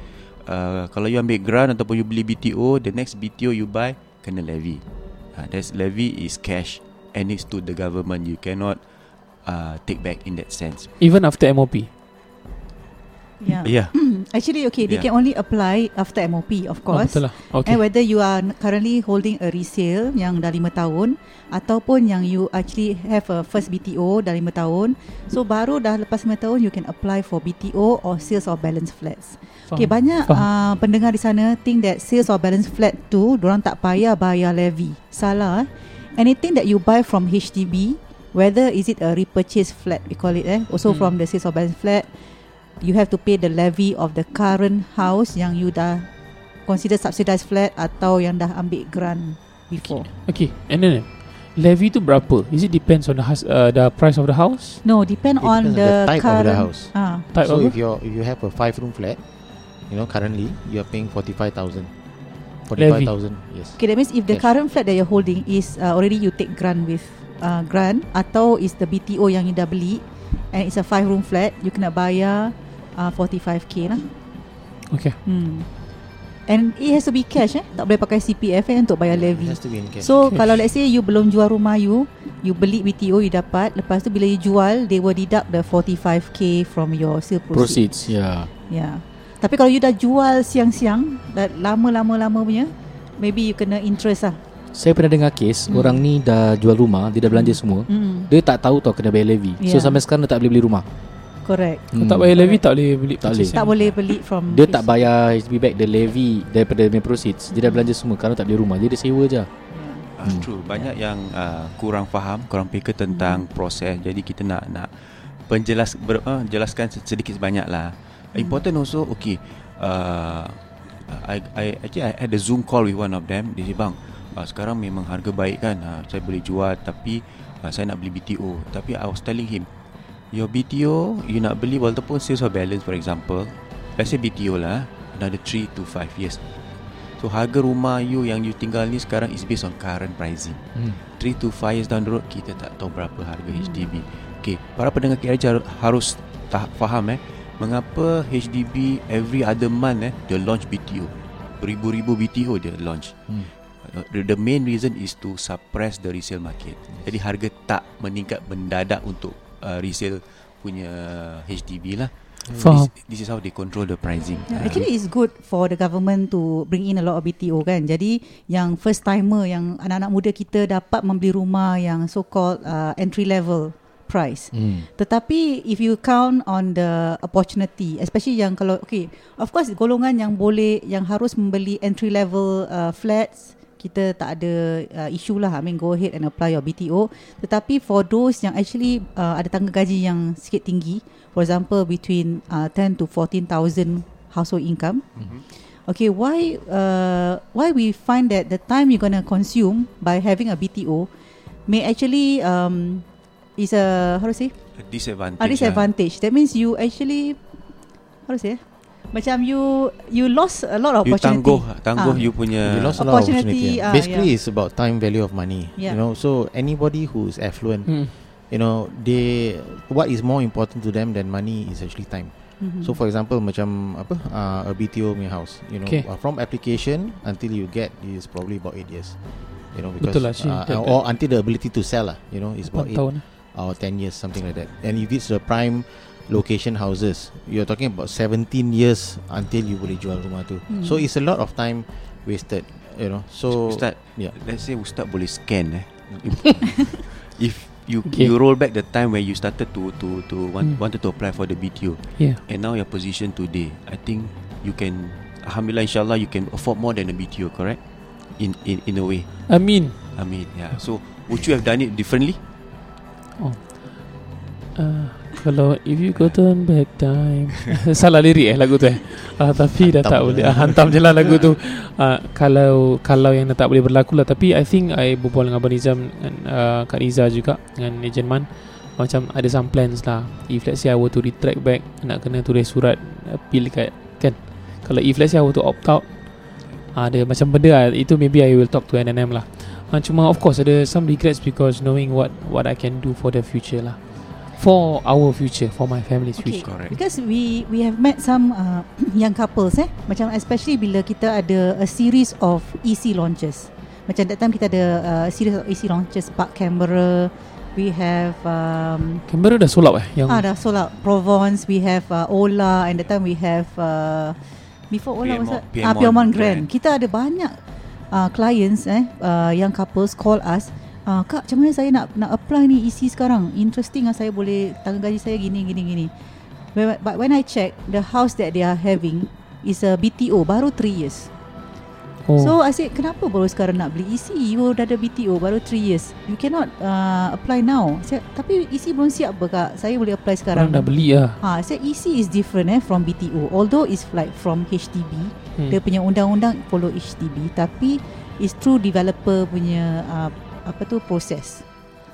uh, kalau you ambil grant ataupun you beli BTO, the next BTO you buy kena levy. Uh, that's levy is cash and it's to the government. You cannot uh, take back in that sense. Even after MOP. Yeah. Yeah. [clears throat] Actually, okay, they Yeah. can only apply after MOP, of Oh, course. betul lah. Okay. And whether you are currently holding a resale yang dah 5 tahun ataupun yang you actually have a first BTO dah 5 tahun. So baru dah lepas 5 tahun you can apply for BTO or sales of balance flats. Faham. Okay, banyak Faham. uh, pendengar di sana think that sales of balance flat tu orang tak payah bayar levy. Salah. Eh? Anything that you buy from HDB, whether is it a repurchase flat, we call it eh, also Hmm. from the sales of balance flat, you have to pay the levy of the current house yang you dah consider subsidized flat atau yang dah ambil grant before. Okay. And then levy tu berapa? Is it depends on the house, uh, the price of the house? No, depend It on depends on the, the type of current the house. Ah, Type so apa? if you if you have a five room flat, you know currently you are paying forty five thousand. Forty Levy. five thousand. Yes. okay, that means if the Yes. current flat that you're holding is uh, already you take grant with uh, grant atau is the BTO yang you dah beli and it's a five room flat, you kena bayar uh, 45k lah. Okay. Hmm. And it has to be cash eh. Tak boleh pakai CPF eh untuk bayar levy. It has to be in cash. So Cash. kalau let's say you belum jual rumah you, you beli BTO you dapat, lepas tu bila you jual, they will deduct the 45k from your sale proceeds. Proceeds Ya Yeah. Tapi kalau you dah jual siang-siang, dah lama-lama-lama punya, maybe you kena interest lah. Saya pernah dengar kes Hmm. Orang ni dah jual rumah Dia dah belanja semua Hmm. Dia tak tahu tau kena bayar levy So Yeah. sampai sekarang dia tak boleh beli rumah Correct. Kalau tak bayar levy tak boleh beli Tak boleh. Tak boleh beli from Dia tak bayar HDB back The levy Daripada main proceeds Dia dah belanja semua Kalau tak beli rumah Dia dia sewa je Yeah. Uh, true. Banyak yang uh, kurang faham, kurang fikir tentang proses. Jadi kita nak nak penjelas ber, uh, jelaskan sedikit sebanyak lah. Hmm. Important also, okay. Uh, I, I actually I had a Zoom call with one of them. Dia cakap, bang, uh, sekarang memang harga baik kan. Uh, saya boleh jual tapi uh, saya nak beli BTO. Tapi I was telling him, your BTO you nak beli walaupun sales of balance for example. Let's say BTO lah, another 3 to 5 years. So harga rumah you yang you tinggal ni sekarang is based on current pricing. hmm. 3 to 5 years down the road kita tak tahu berapa harga HDB. Okay, para pendengar KRJ har- harus tak faham eh mengapa HDB every other month eh dia launch BTO. beribu-ribu BTO dia launch. Hmm. The, the main reason is to suppress the resale market. Jadi harga tak meningkat mendadak untuk uh, resale punya HDB lah. Faham. This, this is how they control the pricing. Yeah, actually it's good for the government to bring in a lot of BTO kan. Jadi yang first timer yang anak-anak muda kita dapat membeli rumah yang so called uh, entry level price. Hmm. Tetapi if you count on the opportunity, especially yang kalau okay, of course golongan yang boleh yang harus membeli entry level uh, flats kita tak ada uh, issue lah I mean go ahead and apply your BTO tetapi for those yang actually uh, ada tangga gaji yang sikit tinggi for example between uh, 10 to 14,000 household income Mhm. okay why uh, why we find that the time you're going to consume by having a BTO may actually um, is a how to say A disadvantage. a disadvantage. That means you actually how to say? Macam you you lost a lot of lah. You opportunity. tangguh, tangguh Ah. you punya You lost a lot of Opportunity, opportunity. ah, Basically, yeah. it's about time value of money. Yeah. You know, so anybody who's affluent, Hmm. you know, they what is more important to them than money is actually time. Mhm. So for example macam apa uh, a BTO punya house, you know, Okay. uh, from application until you get is probably about 8 years. You know because Betul lah, uh, That- or until the ability to sell lah, you know, is about 8 tahun or 10 years something like that. And if it's the prime location houses, you're talking about 17 years until you boleh jual rumah tu. Hmm. So it's a lot of time wasted, you know. So Ustaz, yeah. let's say Ustaz boleh scan eh. [laughs] if you Okay. you roll back the time where you started to to to want, Hmm. wanted to apply for the BTO Yeah and now your position today, I think you can alhamdulillah inshallah you can afford more than a BTO, correct? In in in a way. I mean I mean, yeah. So would you have done it differently? uh, Kalau if you go turn back time. [laughs] Salah lirik eh lagu tu eh. Uh, Tapi dah Hantam tak je. Boleh uh, Hantam je lah lagu tu. Uh, Kalau Kalau yang dah tak boleh berlaku lah. Tapi I think I berbual dengan Abang Nizam Dengan uh, Kak Niza juga Dengan Ejen Man. Macam ada some plans lah. If let's say I were to retract back Nak kena tulis surat Appeal kat Kan? Kalau if let's say I were to opt out ada macam benda lah. Itu maybe I will talk to NNM lah. Uh, Cuma of course ada some regrets Because knowing what What I can do for the future lah For our future For my family's Okay. future Correct. Because we we have met some uh, [coughs] young couples eh macam especially bila kita ada a series of EC launches. Macam that time kita ada uh, series of EC launches Park Canberra, we have um, Canberra dah sold out eh Yang ah dah sold out Provence, we have uh, Ola and that time we have uh, before Ola was that? Ah, Piedmont Grand. Grand. Kita ada banyak uh, clients eh uh, young couples call us uh, kak macam mana saya nak nak apply ni EC sekarang? Interesting lah saya boleh tangga gaji saya gini gini gini. But, but when I check the house that they are having is a BTO baru 3 years. Oh, So I said kenapa baru sekarang nak beli EC You dah ada BTO baru 3 years. You cannot uh, apply now. Saya, Tapi EC belum siap apa kak? Saya boleh apply sekarang. Orang dah beli lah. Ha, saya EC is different eh from BTO. Although it's like from HDB, hmm. dia punya undang-undang follow HDB, tapi it's through developer punya uh, apa tu proses.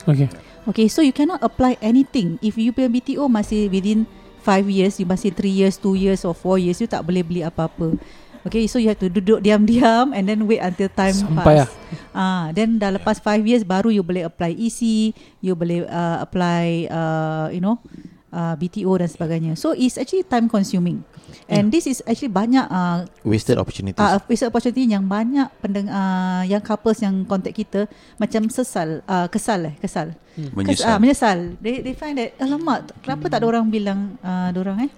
Okay Okay, so you cannot apply anything. If you punya BTO masih within 5 years, you masih 3 years, 2 years or 4 years, you tak boleh beli apa-apa. Okay, so you have to duduk diam-diam and then wait until time Sampai pass. Ah, then dah lepas 5 years baru you boleh apply EC, you boleh uh, apply uh, you know uh, BTO dan sebagainya. So it's actually time consuming. And this is actually banyak uh, Wasted opportunities. uh, wasted opportunity yang banyak pendeng uh, yang couples yang contact kita macam sesal uh, kesal eh kesal. Kes, Menyesal. uh, menyesal. They they find that alamak kenapa tak ada orang bilang uh, orang eh.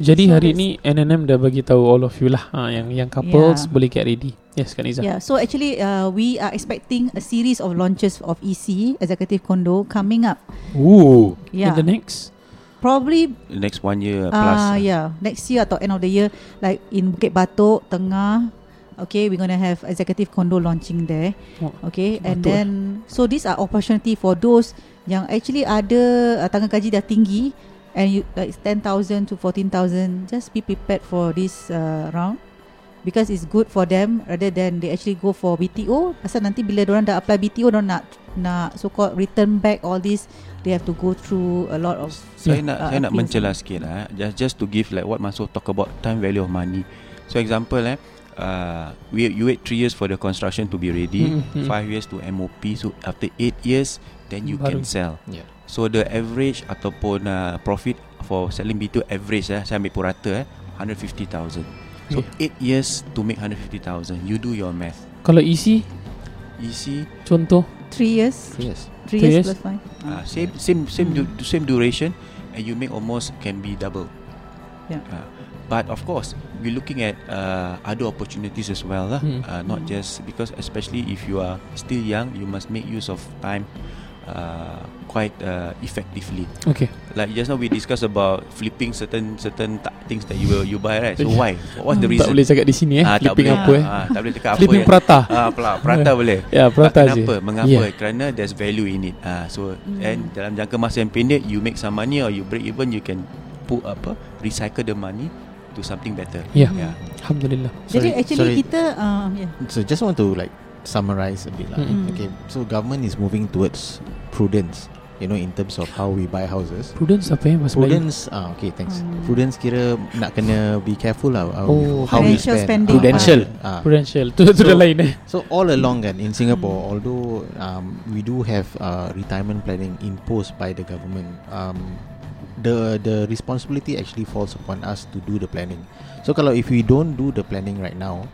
Jadi So hari ni NNM dah bagi tahu all of you lah ha, Yang yang couples Yeah. boleh get ready Yes Kak Niza Yeah, so actually uh, we are expecting a series of launches of EC executive condo coming up. Ooh Yeah. In the next Probably next one year uh, plus. yeah, next year atau end of the year like in Bukit Batok Tengah Okay, we're gonna have executive condo launching there. Oh, Okay, and Batok, then so these are opportunity for those yang actually ada uh, tangga gaji dah tinggi and you like 10,000 to 14,000 just be prepared for this uh, round because it's good for them rather than they actually go for BTO pasal nanti bila orang dah apply BTO orang nak nak so called return back all this they have to go through a lot of Saya nak uh, saya nak things. mencelah sikit lah. eh. Just just to give like what Masuk talk about time value of money. So example eh uh, we you wait 3 years for the construction to be ready, [laughs] Hmm, hmm. 5 years to MOP. So after 8 years then you Baru. can sell. Yeah. So the average ataupun uh, profit for selling B2 average eh saya ambil purata eh 150,000. So 8 years to make 150,000. You do your math. Kalau isi Easy. contoh 3 years Yes. 3 Three years years? plus 5 Uh, same same same du- same duration and you make almost can be double. Yeah. Uh, but of course, we're looking at uh, other opportunities as well lah. Hmm. Uh, not just because especially if you are still young, you must make use of time uh, quite uh, effectively. Okay Like just now we discussed about flipping certain certain ta- things that you will you buy right. So why? What's the Tak reason? boleh cakap di sini eh Ah, tak Flipping boleh. apa eh Ah, tak boleh cakap apa Flipping yang- prata Ah, pula prata [laughs] boleh. Ya prata je Kenapa? Mengapa? Yeah. Kerana there's value in it. Ah, so and dalam jangka masa yang pendek you make some money or you break even you can put apa recycle the money to something better. Ya Yeah. Alhamdulillah Jadi Sorry, actually sorry. kita uh, yeah. So just want to like summarize a bit lah. Mm. Okay, so government is moving towards prudence. You know, in terms of how we buy houses. Prudence apa eh Bahasa Melayu Prudence, ah okay, thanks. Hmm. Prudence kira nak kena be careful lah. How, Oh, how we financial spend. spending. Prudential. Ah, Prudential Tu tu So- dah lain eh So all along kan in Singapore, although um, we do have uh, retirement planning imposed by the government, um, the the responsibility actually falls upon us to do the planning. So kalau if we don't do the planning right now,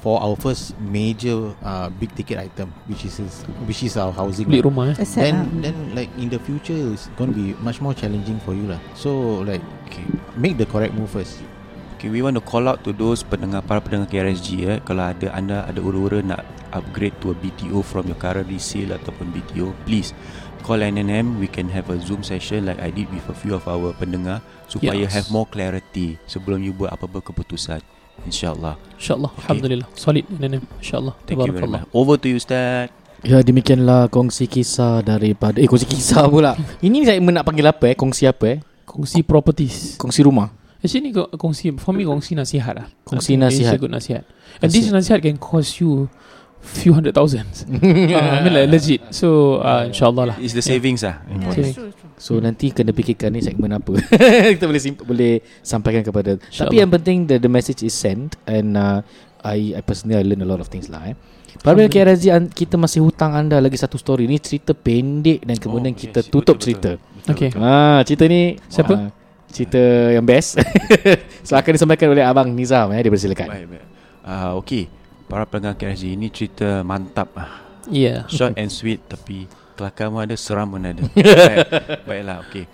for our first major uh, big ticket item, which is which is our housing, Beli lah, rumah eh Asset then ah. then like in the future it's going to be much more challenging for you lah. So like Okay. make the correct move first. Okay, we want to call out to those pendengar para pendengar KRSG eh kalau ada anda ada ura-ura nak upgrade to a BTO from your current resale ataupun BTO, please call NNM. We can have a Zoom session like I did with a few of our pendengar supaya Yes. have more clarity sebelum you buat apa-apa keputusan. InsyaAllah. InsyaAllah Okay. Alhamdulillah. Solid nenek InsyaAllah Thank you very much. Over to you, Ustaz. Ya demikianlah kongsi kisah daripada Eh kongsi kisah pula. [laughs] Ini saya nak panggil apa eh? Kongsi apa eh? Kongsi properties. Kongsi rumah. Actually ni ko- kongsi For me kongsi nasihat lah. Kongsi nasihat. Good nasihat. And this nasihat can cost you Few hundred thousands uh, [laughs] I mean like legit So uh, InsyaAllah lah It's the savings ah. Yeah, Okay. true, true. So nanti kena fikirkan ni segmen apa [laughs] Kita boleh simp- boleh sampaikan kepada Tapi InsyaAllah. yang penting the, the message is sent And uh, I, I personally I learn a lot of things lah eh Pada KRZ kita masih hutang anda lagi satu story Ni cerita pendek dan kemudian Oh, kita yes, tutup betul, cerita betul. Okay Ah, cerita ni Siapa? ah, cerita yang best. [laughs] so akan disampaikan oleh abang Nizam eh, dipersilakan. Baik, baik. Ah, okay. Para pendengar KRSG ini cerita mantap ah. Yeah Short and sweet tapi kelakar pun ada, seram pun ada. [laughs] Baik, baiklah, okey.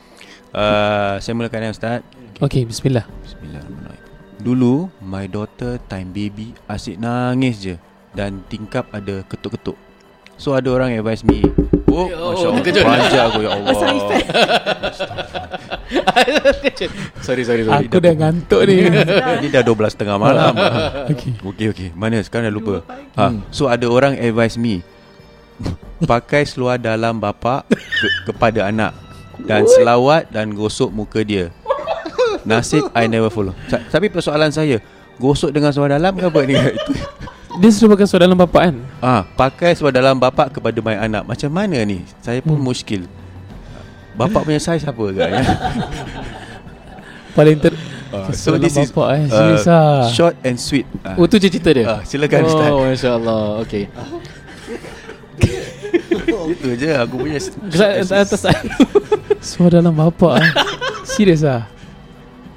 Uh, saya mulakan ya Ustaz. Okay bismillah Bismillahirrahmanirrahim. Dulu, my daughter time baby asyik nangis je dan tingkap ada ketuk-ketuk. So ada orang advise me, Oh, Masya Allah, terkejut. panjang aku ya Allah. [laughs] Sorry sorry sorry. Aku dah ngantuk ni Ini dah [laughs] 12 tengah malam. [laughs] Okay Okey okey. Mana sekarang dah lupa. Ha, so ada orang advise me pakai seluar dalam bapa ke, kepada anak dan selawat dan gosok muka dia. Nasib I never follow. Sa- tapi persoalan saya, gosok dengan seluar dalam ke apa ni? Itu. Dia suruh pakai suara dalam bapak kan Ah, pakai seluar dalam bapa kepada my anak. Macam mana ni? Saya pun Hmm. muskil. Bapak punya size apa agaknya? [laughs] Paling ter Ah, so so this is bapak eh uh, Serius lah short and sweet. Ah, Oh tu je cerita dia. ah, silakan Ustaz. Oh masya-Allah. Okey. [laughs] Itu je aku punya Atas atas [laughs] Suara dalam bapak eh. Serius lah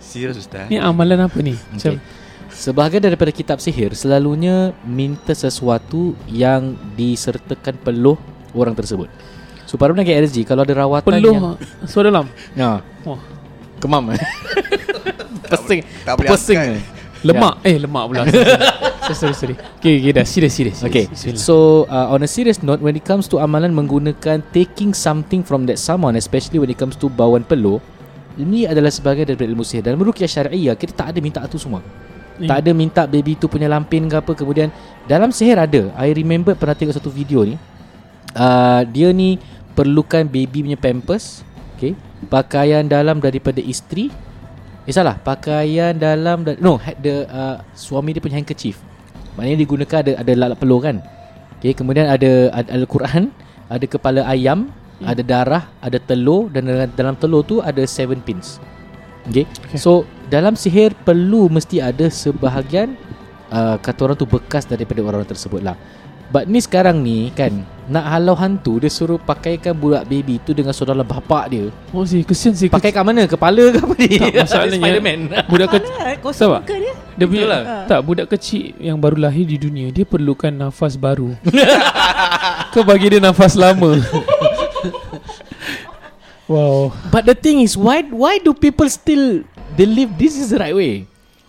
Serius Ustaz Ni amalan apa ni Macam Okay. Sebahagian daripada kitab sihir selalunya minta sesuatu yang disertakan peluh orang tersebut. So para pendengar RSG kalau ada rawatan Peluh yang Suara dalam? Ya, Wah. Kemam. [laughs] Pesing. tak boleh Pesing. Lemak. Eh lemak pula. Sorry sorry sorry Okay okay dah. Serius serius Okay, serius. Bismillah. so uh, on a serious note, when it comes to amalan menggunakan taking something from that someone, especially when it comes to bauan peluh, ini adalah sebagai daripada ilmu sihir. Dan merukyah syariah, kita tak ada minta tu semua. Eh, Tak ada minta baby tu punya lampin ke apa. Kemudian dalam sihir ada. I remember pernah tengok satu video ni. Uh, Dia ni perlukan baby punya pampers okay, Pakaian dalam daripada isteri. Eh salah. Pakaian dalam da- No ha- the, uh, Suami dia punya handkerchief. Maknanya digunakan ada ada lalat peluh kan? Okay, Kemudian ada, ada Al-Quran Ada kepala ayam Ada darah Ada telur Dan dalam, dalam telur tu ada seven pins. Okay. okay. So dalam sihir perlu mesti ada sebahagian uh, kata orang tu bekas daripada orang-orang tersebut lah. But ni sekarang ni kan Nak halau hantu Dia suruh pakaikan budak baby tu Dengan saudara bapak dia Oh si kesian si Pakai kat mana? Kepala ke apa ni? Tak, [laughs] masalahnya- Spiderman budak kecil [laughs] Kosong ke dia dia punya Betul lah. tak budak kecil yang baru lahir di dunia dia perlukan nafas baru. [laughs] Kau bagi dia nafas lama. wow. But the thing is Why why do people still Believe this is the right way?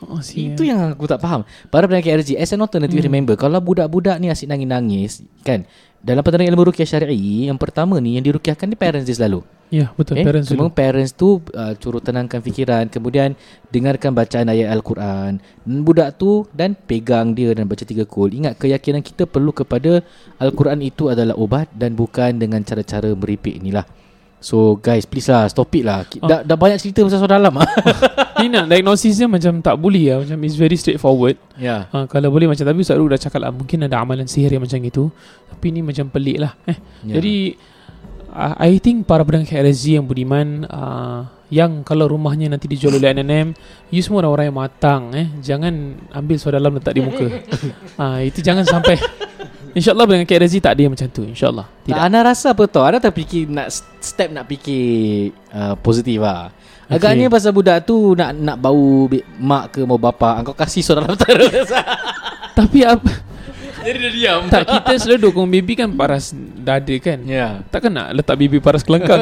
Oh, Itu yang aku tak faham Para pendengar KRG As an alternative hmm. remember Kalau budak-budak ni asyik nangis-nangis Kan Dalam penerangan ilmu rukiah syari'i Yang pertama ni Yang dirukiahkan ni parents dia selalu Ya, betul. Eh, Parents Cuma dulu. parents tu uh, Suruh tenangkan fikiran Kemudian Dengarkan bacaan ayat Al-Quran Budak tu Dan pegang dia Dan baca tiga kul Ingat keyakinan kita perlu kepada Al-Quran itu adalah obat Dan bukan dengan cara-cara meripik inilah So guys please lah Stop it lah Oh. dah, dah banyak cerita pasal soal dalam ah. [laughs] Ni nak diagnosis dia macam tak boleh lah. Macam it's very straightforward. Ya Ha, kalau boleh macam Tapi Ustaz Rul dah cakap lah Mungkin ada amalan sihir yang macam itu Tapi ni macam pelik lah eh. Ya. Jadi uh, I think para pendengar KRZ yang budiman uh, Yang kalau rumahnya nanti dijual oleh NNM You semua orang-orang yang matang eh. Jangan ambil suara dalam letak di muka uh, [laughs] Itu jangan sampai InsyaAllah pendengar KRZ tak ada yang macam tu InsyaAllah. Tak, Tidak. Ana rasa apa tau Ana terfikir nak s- step nak fikir uh, positif lah Agaknya pasal budak tu nak nak bau mak ke mau bapa Engkau kasih suara dalam terus [laughs] Tapi apa Jadi dia diam. Tak kita selalu dukung baby kan paras dada kan. Ya. Takkan nak letak baby paras kelangkang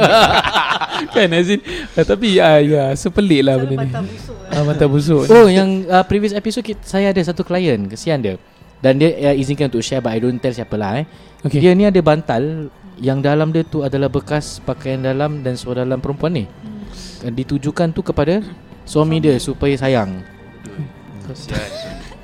[laughs] Kan Azin uh, Tapi ya, ya sepelik lah benda ni. Mata busuk Ah, mata busuk. Oh yang uh, previous episode kita, Saya ada satu klien Kesian dia Dan dia uh, izinkan untuk share But I don't tell siapa lah eh. Okay. Dia ni ada bantal Yang dalam dia tu adalah bekas Pakaian dalam Dan suara dalam perempuan ni. Uh, Ditujukan tu kepada Suami dia Supaya sayang. [laughs]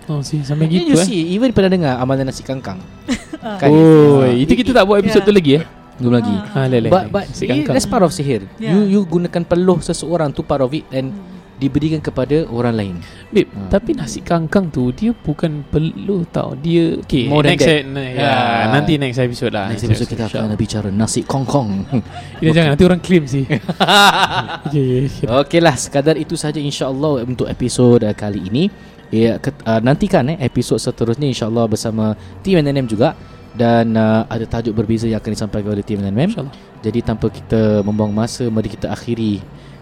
Oh si sampai Gitu, gitu you eh? see Even pernah dengar Amalan nasi kangkang? [laughs] Kan? Oh Ah, itu kita tak buat episod tu lagi eh? Belum lagi. Ha lele But, but it, kangkang. that's part of sihir. Yeah. You you gunakan peluh seseorang tu part of it And diberikan kepada orang lain. Babe Ha. tapi nasi kangkang tu dia bukan perlu tau. Dia okay More than next that. Ya. ya, nanti next episode lah. Next episode kita akan bicara nasi kongkong. Kita [laughs] jangan nanti orang claim sih. [laughs] Okay, okay. Okey. Lah sekadar itu saja insyaAllah untuk episod uh, kali ini. Ya, ke, uh, Nantikan eh, episod seterusnya insyaAllah bersama Team NNM juga. Dan uh, ada tajuk berbeza yang akan disampaikan oleh Team NNM Jadi tanpa kita membuang masa Mari kita akhiri